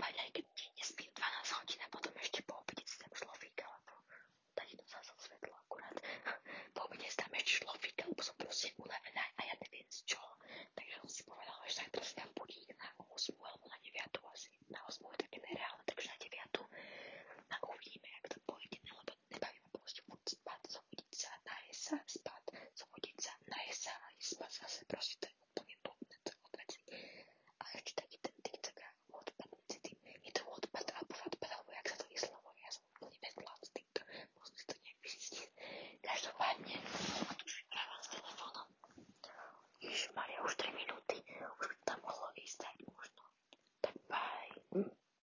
I like streaming.